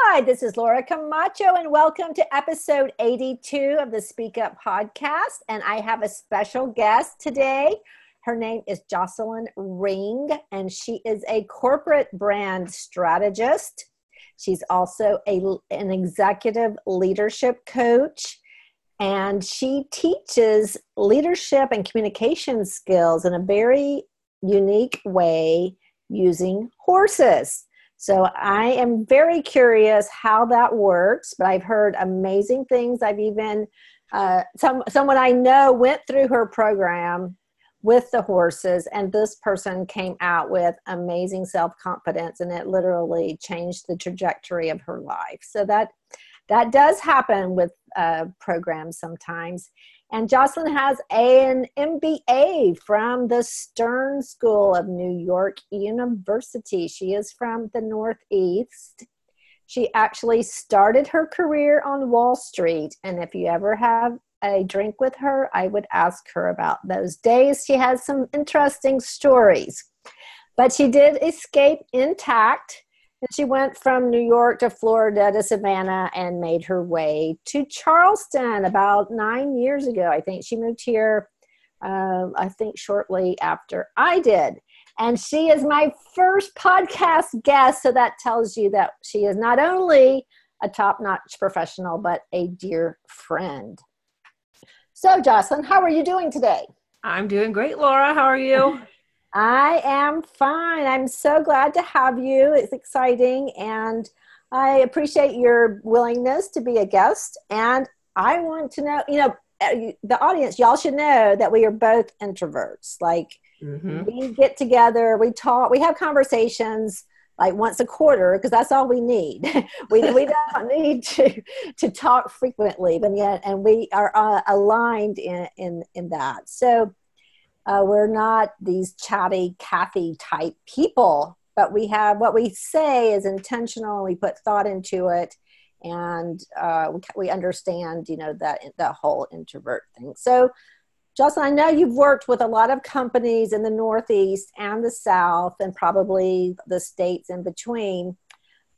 Hi, this is Laura Camacho, and welcome to episode 82 of the Speak Up podcast. And I have a special guest today. Her name is Jocelyn Ring, and she is a corporate brand strategist. She's also a, an executive leadership coach, and she teaches leadership and communication skills in a very unique way using horses. So I am very curious how that works, but I've heard amazing things. I've even uh, some someone I know went through her program with the horses, and this person came out with amazing self confidence, and it literally changed the trajectory of her life. So that that does happen with uh, programs sometimes. And Jocelyn has an MBA from the Stern School of New York University. She is from the Northeast. She actually started her career on Wall Street. And if you ever have a drink with her, I would ask her about those days. She has some interesting stories. But she did escape intact and she went from New York to Florida to Savannah and made her way to Charleston about nine years ago. I think she moved here, uh, I think, shortly after I did. And she is my first podcast guest. So that tells you that she is not only a top notch professional, but a dear friend. So, Jocelyn, how are you doing today? I'm doing great, Laura. How are you? I am fine. I'm so glad to have you. It's exciting and I appreciate your willingness to be a guest. And I want to know, you know, uh, the audience, y'all should know that we are both introverts. Like, mm-hmm. we get together, we talk, we have conversations like once a quarter because that's all we need. we, we don't need to to talk frequently, but yet, and we are uh, aligned in, in in that. So uh, we're not these chatty Kathy type people, but we have what we say is intentional. We put thought into it, and uh, we, we understand, you know, that that whole introvert thing. So, Jocelyn, I know you've worked with a lot of companies in the Northeast and the South, and probably the states in between.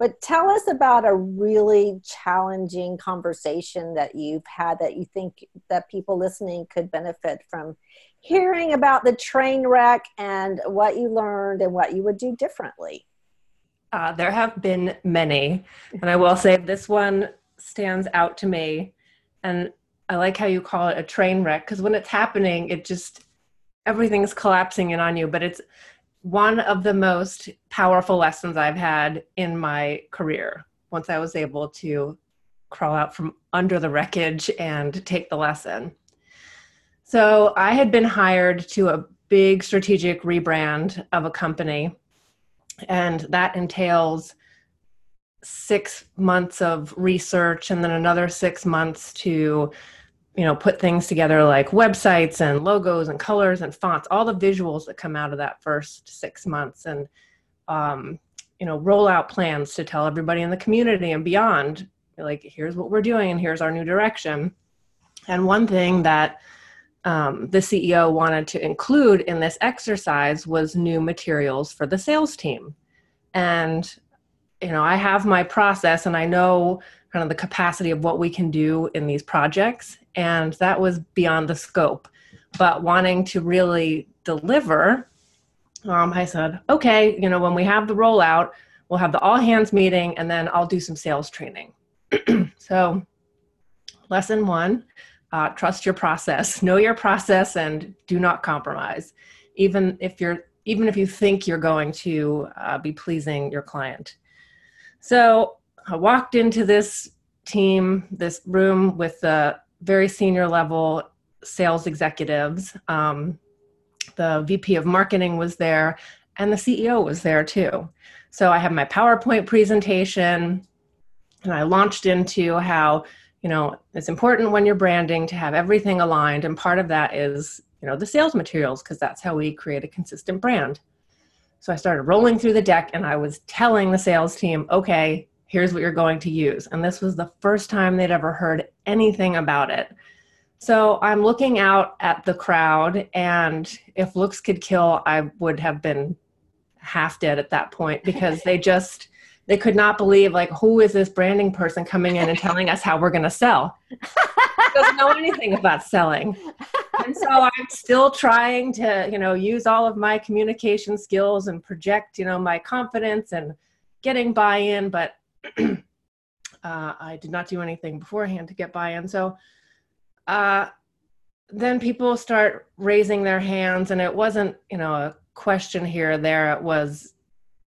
But tell us about a really challenging conversation that you've had that you think that people listening could benefit from hearing about the train wreck and what you learned and what you would do differently. Uh, there have been many, and I will say this one stands out to me. And I like how you call it a train wreck because when it's happening, it just everything's collapsing in on you. But it's one of the most powerful lessons I've had in my career once I was able to crawl out from under the wreckage and take the lesson. So I had been hired to a big strategic rebrand of a company, and that entails six months of research and then another six months to you know put things together like websites and logos and colors and fonts all the visuals that come out of that first six months and um, you know roll out plans to tell everybody in the community and beyond like here's what we're doing and here's our new direction. And one thing that um, the CEO wanted to include in this exercise was new materials for the sales team. And, you know, I have my process and I know kind of the capacity of what we can do in these projects. And that was beyond the scope. But wanting to really deliver, um, I said, okay, you know, when we have the rollout, we'll have the all hands meeting and then I'll do some sales training. so, lesson one uh, trust your process know your process and do not compromise. Even if you're even if you think you're going to uh, be pleasing your client. So i walked into this team this room with the very senior level sales executives. Um, the vp of marketing was there and the ceo was there too. So i have my powerpoint presentation and i launched into how you know it's important when you're branding to have everything aligned and part of that is you know the sales materials because that's how we create a consistent brand. So i started rolling through the deck and i was telling the sales team okay here's what you're going to use. And this was the first time they'd ever heard anything about it. So i'm looking out at the crowd and if looks could kill i would have been half dead at that point because they just they could not believe like who is this branding person coming in and telling us how we're going to sell doesn't know anything about selling. And so i'm still trying to you know use all of my communication skills and project you know my confidence and getting buy-in but uh, i did not do anything beforehand to get buy-in. So uh, then people start raising their hands and it wasn't you know a question here or there. It was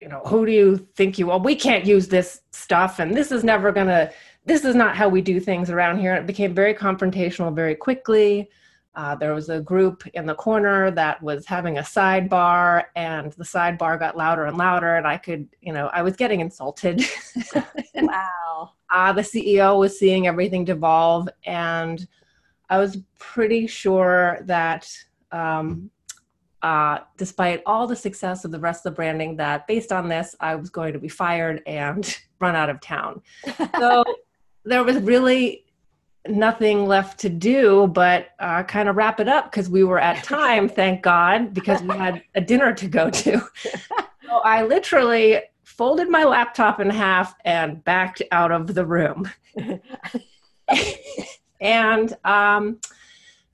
you know who do you think you are? We can't use this stuff and this is never gonna this is not how we do things around here. And it became very confrontational very quickly. Uh, there was a group in the corner that was having a sidebar and the sidebar got louder and louder and i could you know i was getting insulted. Wow. Uh, the ceo was seeing everything devolve and i was pretty sure that um, uh, despite all the success of the rest of the branding, that based on this, I was going to be fired and run out of town. So there was really nothing left to do but uh, kind of wrap it up because we were at time, thank God, because we had a dinner to go to. So I literally folded my laptop in half and backed out of the room. and um,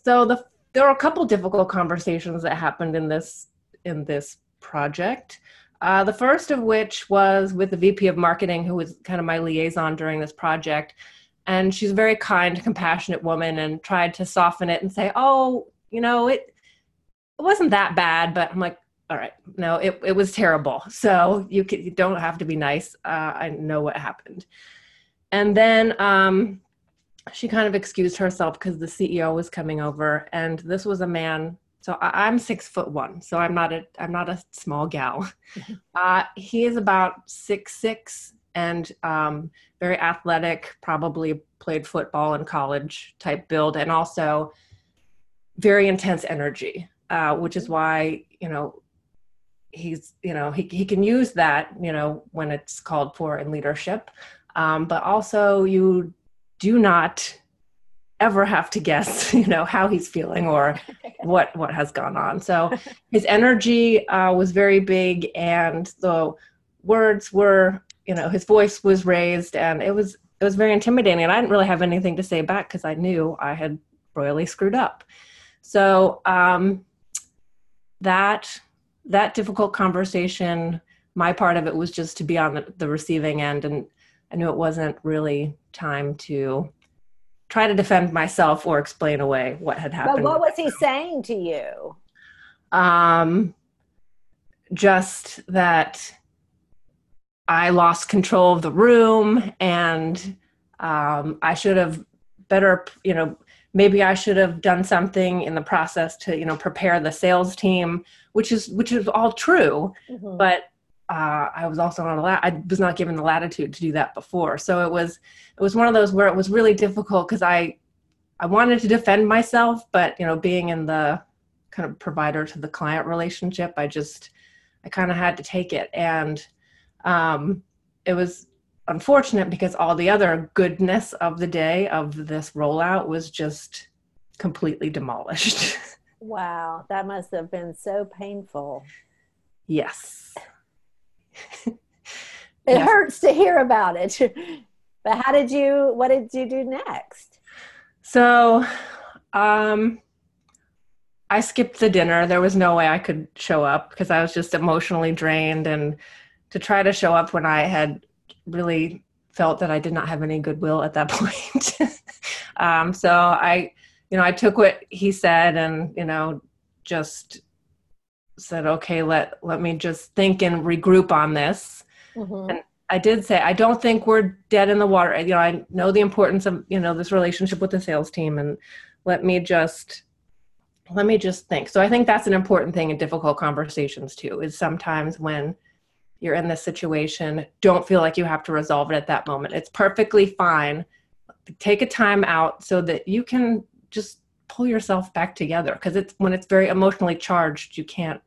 so the there were a couple difficult conversations that happened in this in this project. Uh, the first of which was with the VP of marketing, who was kind of my liaison during this project. And she's a very kind, compassionate woman and tried to soften it and say, oh, you know, it, it wasn't that bad. But I'm like, all right, no, it, it was terrible. So you, can, you don't have to be nice. Uh, I know what happened. And then um, she kind of excused herself because the CEO was coming over, and this was a man. So I, am six foot one, so I'm not a I'm not a small gal. Uh, he is about six six and um, very athletic. Probably played football in college type build, and also very intense energy, uh, which is why you know he's you know he he can use that you know when it's called for in leadership, um, but also you do not ever have to guess you know how he's feeling or what what has gone on. So his energy uh, was very big and the words were you know his voice was raised and it was it was very intimidating. And i didn't really have anything to say back because i knew i had royally screwed up. So um, that that difficult conversation my part of it was just to be on the, the receiving end and i knew it wasn't really time to try to defend myself or explain away what had happened. But what was he saying to you? Um, just that I lost control of the room and um, I should have better, you know, maybe I should have done something in the process to, you know, prepare the sales team, which is which is all true. Mm-hmm. But uh, I was also not allowed. I was not given the latitude to do that before. So it was it was one of those where it was really difficult because I I wanted to defend myself, but you know, being in the kind of provider to the client relationship, I just I kind of had to take it, and um, it was unfortunate because all the other goodness of the day of this rollout was just completely demolished. wow, that must have been so painful. Yes. It yes. hurts to hear about it. But how did you, what did you do next? So, um, I skipped the dinner. There was no way I could show up because I was just emotionally drained. And to try to show up when I had really felt that I did not have any goodwill at that point. um, so I, you know, I took what he said and, you know, just said, okay, let let me just think and regroup on this. Mm-hmm. And I did say, I don't think we're dead in the water. You know, I know the importance of you know this relationship with the sales team, and let me just let me just think. So I think that's an important thing in difficult conversations too. Is sometimes when you're in this situation, don't feel like you have to resolve it at that moment. It's perfectly fine. Take a time out so that you can just pull yourself back together because it's when it's very emotionally charged you can't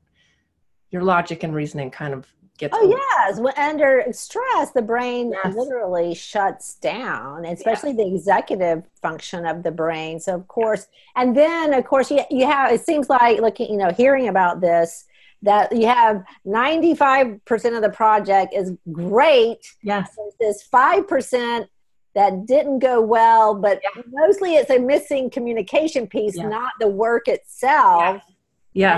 your logic and reasoning kind of gets. Oh yes, when under stress, the brain yes. literally shuts down, especially yes. the executive function of the brain. So of course, and then of course you you have. It seems like looking, you know, hearing about this, that you have 95% of the project is great. Yes. There's this 5% that didn't go well, but yeah. mostly it's a missing communication piece, yeah. not the work itself. Yeah.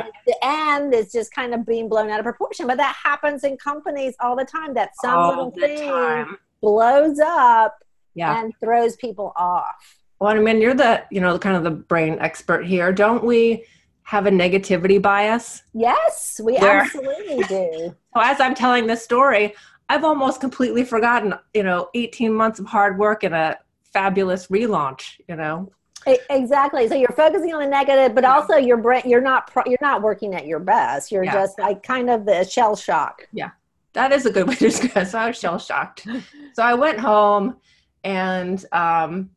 And the end is just kind of being blown out of proportion. But that happens in companies all the time that some all little thing time. blows up yeah. and throws people off. Well, I mean, you're the, you know, kind of the brain expert here. Don't we have a negativity bias? Yes, we Where, absolutely do. so as I'm telling this story, I've almost completely forgotten, you know, 18 months of hard work and a fabulous relaunch, you know. Exactly. So you're focusing on the negative, but also your brain, you're not, you're not working at your best. You're yeah. just like kind of the shell shock. Yeah. That is a good way to describe it. So I was shell shocked. so I went home and, um,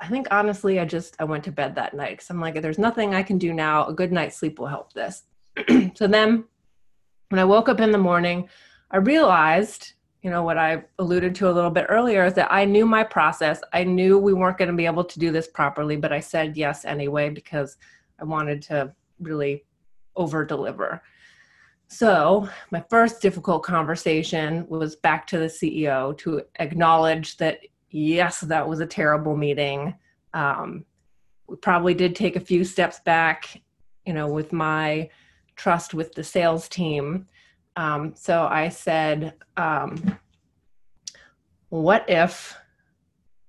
I think honestly, I just I went to bed that night because I'm like, there's nothing I can do now. A good night's sleep will help this. so then, when I woke up in the morning, I realized, you know, what I alluded to a little bit earlier is that I knew my process. I knew we weren't going to be able to do this properly, but I said yes anyway because I wanted to really over deliver. So, my first difficult conversation was back to the CEO to acknowledge that yes, that was a terrible meeting. Um, we probably did take a few steps back, you know, with my trust with the sales team. Um, so I said, um, what if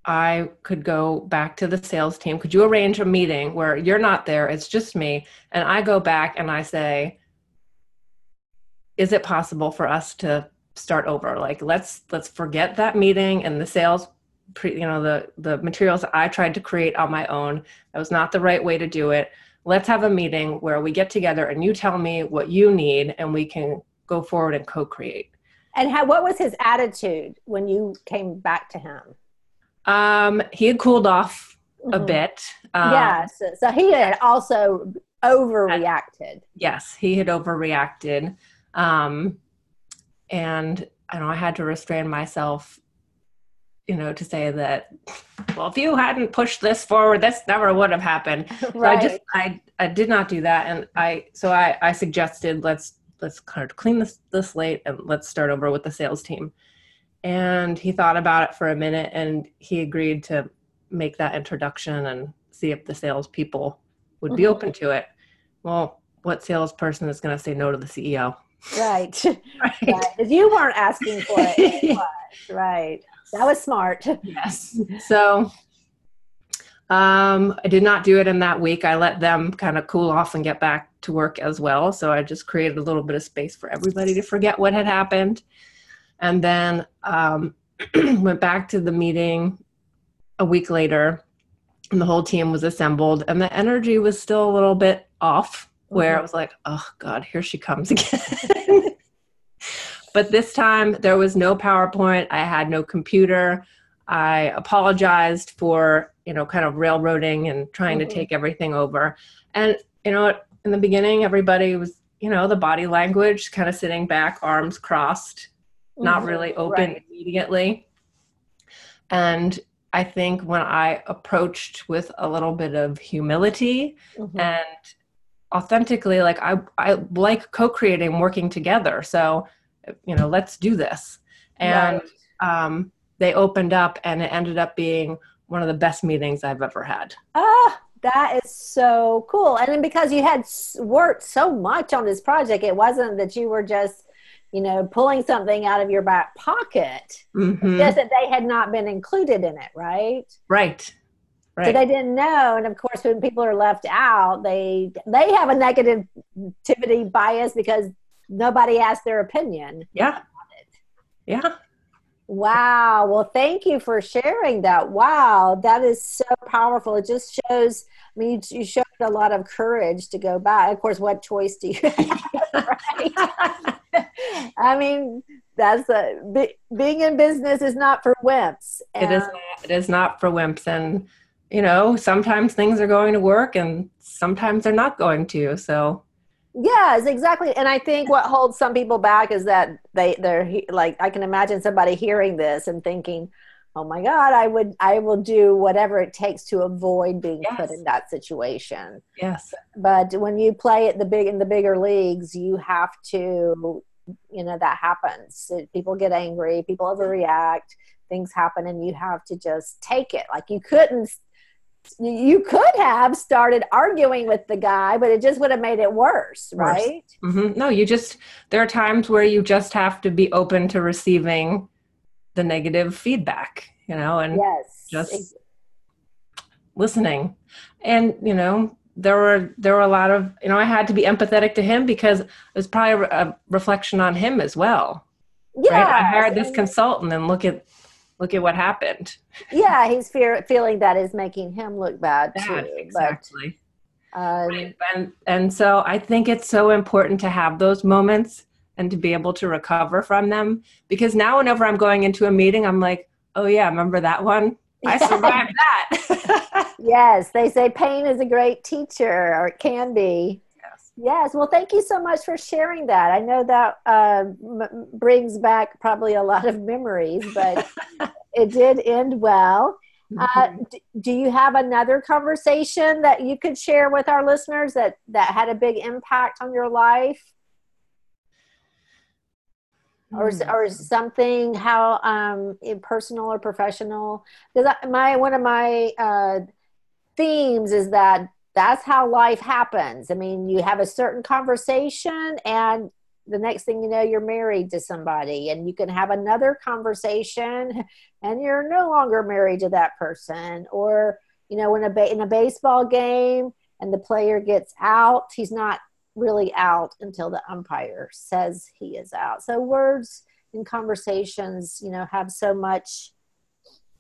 I could go back to the sales team? Could you arrange a meeting where you're not there, it's just me, and I go back and I say, is it possible for us to start over? Like let's let's forget that meeting and the sales pre, you know the the materials I tried to create on my own. That was not the right way to do it. Let's have a meeting where we get together and you tell me what you need and we can go forward and co-create. And how what was his attitude when you came back to him? Um, he had cooled off mm-hmm. a bit. Um, yes, so he had also overreacted. Yes, he had overreacted. Um, and I know I had to restrain myself you know, to say that, well, if you hadn't pushed this forward, this never would have happened. right. So I just, I, I did not do that. And I, so I, I suggested, let's, let's kind of clean this, the slate and let's start over with the sales team. And he thought about it for a minute and he agreed to make that introduction and see if the salespeople would be mm-hmm. open to it. Well, what salesperson is going to say no to the CEO? Right. right. right. You weren't asking for it. it right. That was smart. yes. So um, I did not do it in that week. I let them kind of cool off and get back to work as well. So I just created a little bit of space for everybody to forget what had happened. And then um, went back to the meeting a week later, and the whole team was assembled, and the energy was still a little bit off. Where mm-hmm. I was like, "Oh God, here she comes again." But this time there was no PowerPoint. I had no computer. I apologized for, you know, kind of railroading and trying mm-hmm. to take everything over. And, you know, in the beginning, everybody was, you know, the body language kind of sitting back, arms crossed, mm-hmm. not really open right. immediately. And I think when I approached with a little bit of humility mm-hmm. and authentically, like I, I like co-creating, working together. So you know, let's do this. And right. um, they opened up, and it ended up being one of the best meetings I've ever had. Ah, that is so cool. And then because you had worked so much on this project, it wasn't that you were just, you know, pulling something out of your back pocket. Mm-hmm. Just that they had not been included in it, right? Right. Right. So they didn't know, and of course, when people are left out, they they have a negativity bias because nobody asked their opinion. Yeah. Yeah. Wow. Well, thank you for sharing that. Wow. That is so powerful. It just shows, I mean, you, showed a lot of courage to go back. Of course, what choice do you have? I mean, that's a, be, being in business is not for wimps. And, it is not, it is not for wimps. And, you know, sometimes things are going to work and sometimes they're not going to. So, Yes, exactly. And I think what holds some people back is that they they're like I can imagine somebody hearing this and thinking, oh my god i would i will do whatever it takes to avoid being Yes. put in that situation Yes. but when you play at the big in the bigger leagues you have to you know that happens people get angry people overreact things happen and you have to just take it like you couldn't you could have started arguing with the guy but it just would have made it worse Worse. right hmm No, you just, there are times where you just have to be open to receiving the negative feedback, you know, and yes just listening. And, you know, there were there were a lot of you know I had to be empathetic to him because it was probably a, a reflection on him as well. yeah Right? I hired this consultant and look at look at what happened. yeah he's fear, feeling that is making him look bad too Bad, exactly. but um, Right. And and so I think it's so important to have those moments and to be able to recover from them because now whenever I'm going into a meeting I'm like, "Oh yeah, remember that one? I survived that." yes they say pain is a great teacher or it can be yes. Well, thank you so much for sharing that. I know that uh, m- brings back probably a lot of memories, but it did end well. Uh, d- do you have another conversation that you could share with our listeners that that had a big impact on your life, or or something how um, in personal or professional? Because my one of my uh, themes is that that's how life happens. I mean, you have a certain conversation, and the next thing you know, you're married to somebody, and you can have another conversation, and you're no longer married to that person. Or, you know, in a ba- in a baseball game, and the player gets out, he's not really out until the umpire says he is out. So words and conversations, you know, have so much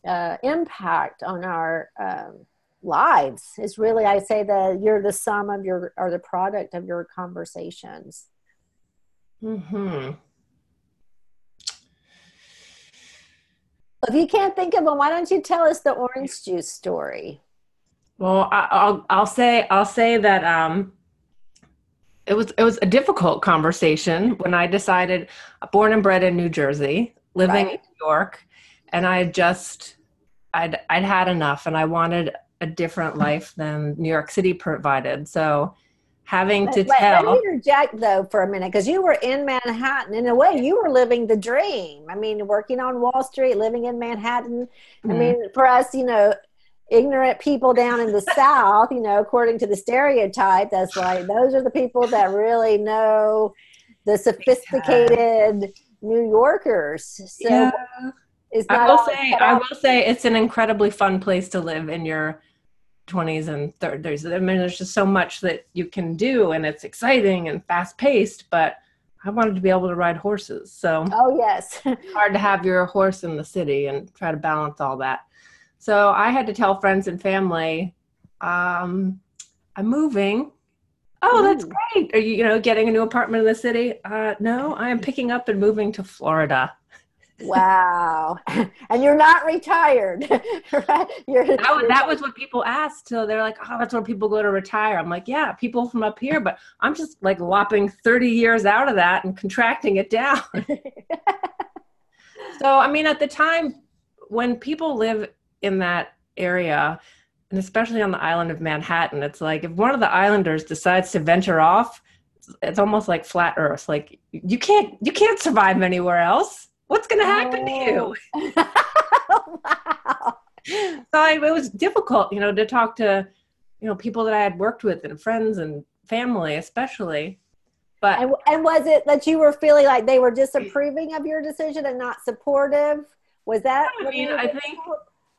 uh, impact on our um, lives is really i say that you're the sum of your or the product of your conversations. Hmm if you can't think of them why don't you tell us the orange juice story? Well, I, I'll I'll say I'll say that um, it was it was a difficult conversation when I decided, born and bred in New Jersey, living Right. in New York, and I just I'd I'd had enough, and I wanted a different life than New York City provided. So having to Wait, tell, let me interject though for a minute because you were in manhattan in a way you were living the dream i mean working on wall street living in manhattan i Mhm. mean for us you know ignorant people down in the south you know according to the stereotype that's like those are the people that really know the sophisticated new yorkers so yeah. I will say I will say it's an incredibly fun place to live in your 20s and 30s. I mean, there's just so much that you can do, and it's exciting and fast paced. But I wanted to be able to ride horses, so oh yes hard to have your horse in the city and try to balance all that. So I had to tell friends and family, um, "I'm moving." Oh, that's great! Are you, you know, getting a new apartment in the city? Uh, no, I am picking up and moving to Florida. Wow and you're not retired right you're, that was, that was what people asked. So they're like, oh, that's where people go to retire. I'm like, yeah, people from up here, but I'm just like lopping 30 years out of that and contracting it down. so, I mean, at the time when people live in that area, and especially on the island of Manhattan, it's like if one of the islanders decides to venture off, it's almost like flat earth. Like you can't you can't survive anywhere else. What's going to happen to you? oh, wow. so I, it was difficult, you know, to talk to, you know, people that I had worked with and friends and family, especially. But And, and was it that you were feeling like they were disapproving of your decision and not supportive? Was that? I mean, I think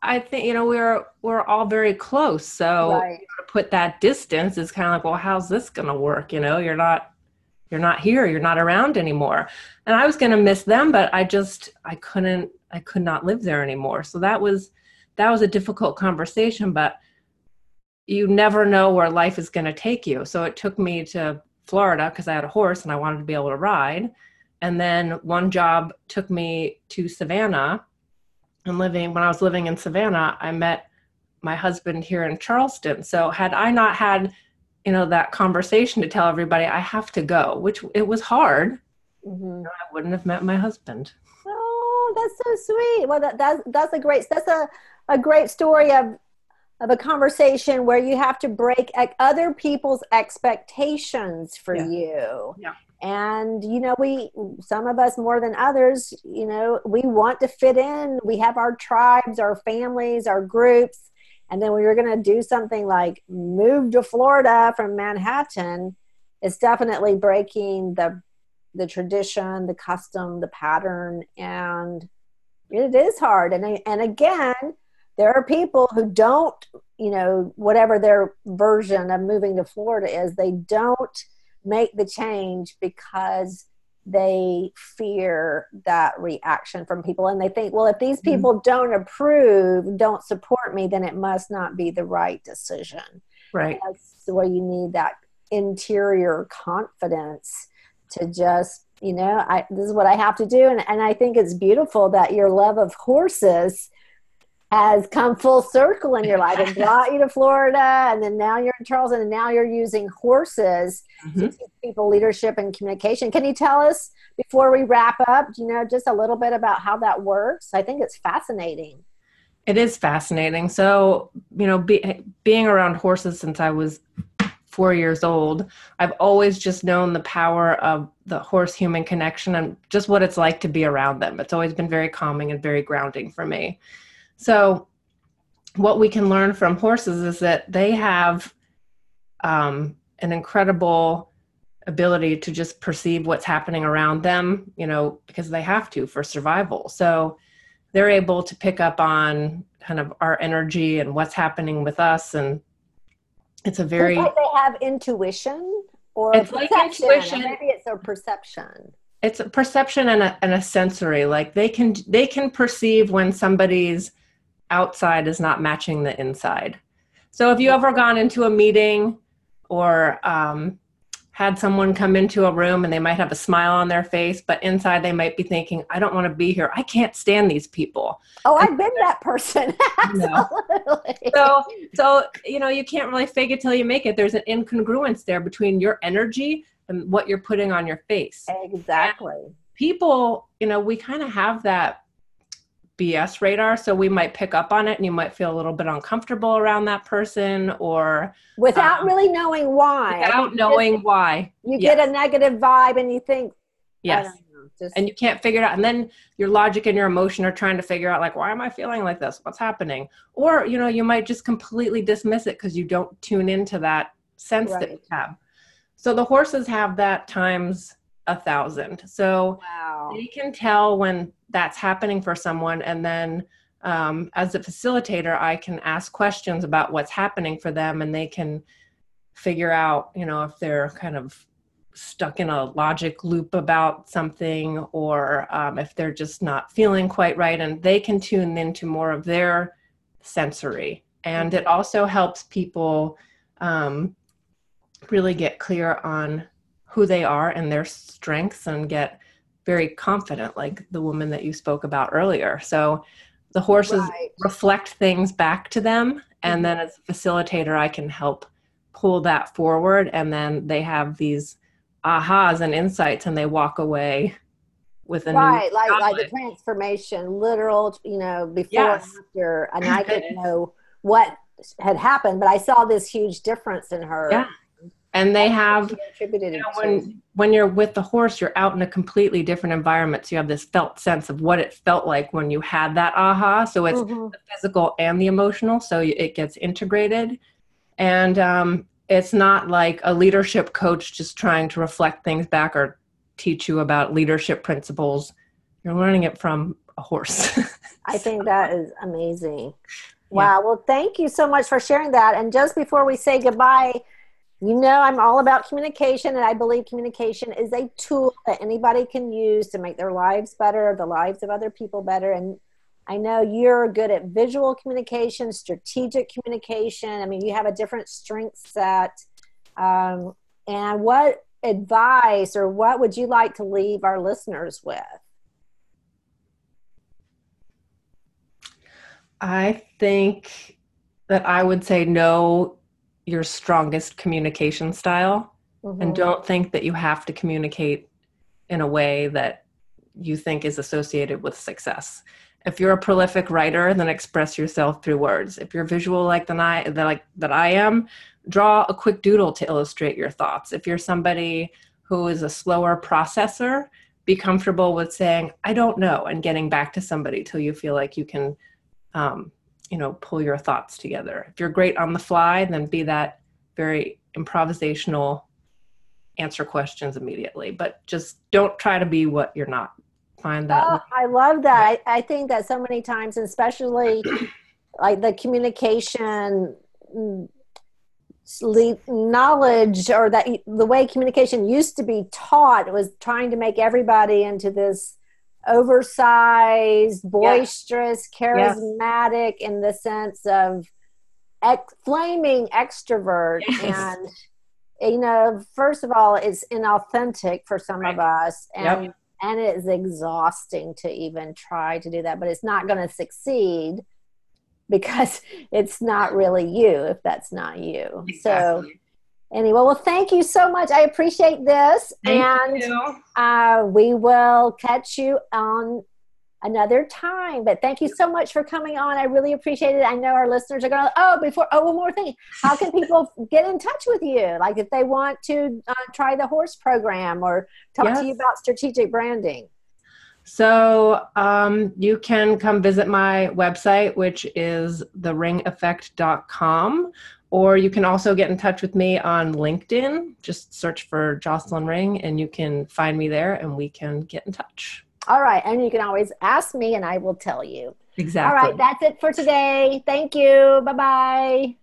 I think you know we're we're all very close, so right. to put that distance is kind of like, well, how's this going to work? You know, you're not you're not here, you're not around anymore, and I was going to miss them, but I just I couldn't I could not live there anymore. So that was that was a difficult conversation, but you never know where life is going to take you. So it took me to Florida because I had a horse and I wanted to be able to ride. And then one job took me to Savannah. And living when I was living in Savannah, I met my husband here in Charleston. So had I not had, you know, that conversation to tell everybody I have to go, which it was hard, Mhm. I wouldn't have met my husband. Oh, Oh, that's so sweet. Well, that, that's that's a great that's a a great story of of a conversation where you have to break other people's expectations for Yeah. you. Yeah. And you know, we some of us more than others, you know, we want to fit in. We have our tribes, our families, our groups. And then when you're going to do something like move to Florida from Manhattan, it's definitely breaking the the tradition, the custom, the pattern, and it is hard. And and again, there are people who don't, you know, whatever their version of moving to Florida is, they don't make the change because they fear that reaction from people and they think well if these Mhm. people don't approve don't support me then it must not be the right decision Right. that's where you need that interior confidence to just you know i this is what i have to do and, and i think it's beautiful that your love of horses has come full circle in your life and brought you to florida and then now you're in charleston and now you're using horses to Mhm. teach people leadership and communication can you tell us before we wrap up you know just a little bit about how that works i think it's fascinating It is fascinating. So, you know, be, being around horses since I was four years old, I've always just known the power of the horse human connection and just what it's like to be around them. It's always been very calming and very grounding for me. So, what we can learn from horses is that they have um, an incredible ability to just perceive what's happening around them, you know, because they have to for survival. So, they're able to pick up on kind of our energy and what's happening with us and it's a very. They have intuition or It's like intuition. maybe it's a perception it's a perception and a, and a sensory like they can they can perceive when somebody's outside is not matching the inside so if you ever gone into a meeting or um, had someone come into a room and they might have a smile on their face but inside they might be thinking i don't want to be here i can't stand these people Oh, I've been that person. Absolutely. so so you know you can't really fake it till you make it there's an incongruence there between your energy and what you're putting on your face exactly. people you know we kind of have that bs radar so we might pick up on it and you might feel a little bit uncomfortable around that person or Without Um, really knowing why. Without knowing why. you get a negative vibe and you think, yes. know, just and you can't figure it out. And then your logic and your emotion are trying to figure out like why am i feeling like this? What's happening? Or you know you might just completely dismiss it because you don't tune into that sense that Right. you have. So the horses have that times a thousand. So wow. they can tell when that's happening for someone. And then um, as a facilitator i can ask questions about what's happening for them and they can figure out you know if they're kind of stuck in a logic loop about something or um, if they're just not feeling quite right. And they can tune into more of their sensory. And it also helps people um, really get clear on who they are and their strengths and get very confident like the woman that you spoke about earlier so the horses Right. reflect things back to them and mm-hmm. then as a facilitator i can help pull that forward and then they have these ahas and insights and they walk away with a Right, new like like the transformation, literal, you know, before Yes. and after, and I didn't know what had happened, but I saw this huge difference in her. Yeah. And they have attributed you know, when when you're with the horse you're out in a completely different environment so you have this felt sense of what it felt like when you had that aha so it's Mhm. the physical and the emotional so it gets integrated and um, it's not like a leadership coach just trying to reflect things back or teach you about leadership principles you're learning it from a horse I think that is amazing. Wow. Well, thank you so much for sharing that. And just before we say goodbye, you know, I'm all about communication, and I believe communication is a tool that anybody can use to make their lives better, the lives of other people better. And I know you're good at visual communication, strategic communication. I mean, you have a different strength set. Um, and what advice or what would you like to leave our listeners with? I think that I would say know your strongest communication style Mhm. and don't think that you have to communicate in a way that you think is associated with success. If you're a prolific writer, then express yourself through words. If you're visual like that I that like that I am, draw a quick doodle to illustrate your thoughts. If you're somebody who is a slower processor, be comfortable with saying I don't know and getting back to somebody till you feel like you can, um, you know, pull your thoughts together. If you're great on the fly, then be that very improvisational answer questions immediately. But just don't try to be what you're not. Find that oh, i love that. I, I think that so many times especially like the communication mm, knowledge or that the way communication used to be taught was trying to make everybody into this oversized boisterous charismatic yes. in the sense of ex- flaming extrovert yes. and you know first of all it's inauthentic for some right. of us and yep. and it is exhausting to even try to do that but it's not going to succeed because it's not really you if that's not you exactly. so anyway well thank you so much i appreciate this thank and uh, we will catch you on another time. But thank you so much for coming on. I really appreciate it. I know our listeners are going to, oh, before, oh, one more thing. How can people get in touch with you? Like if they want to uh, try the horse program or talk yes. to you about strategic branding. So um, you can come visit my website, which is theringeffect.com, or you can also get in touch with me on LinkedIn. Just search for Jocelyn Ring and you can find me there and we can get in touch. All right. And you can always ask me and I will tell you. Exactly. All right. That's it for today. Thank you. Bye bye.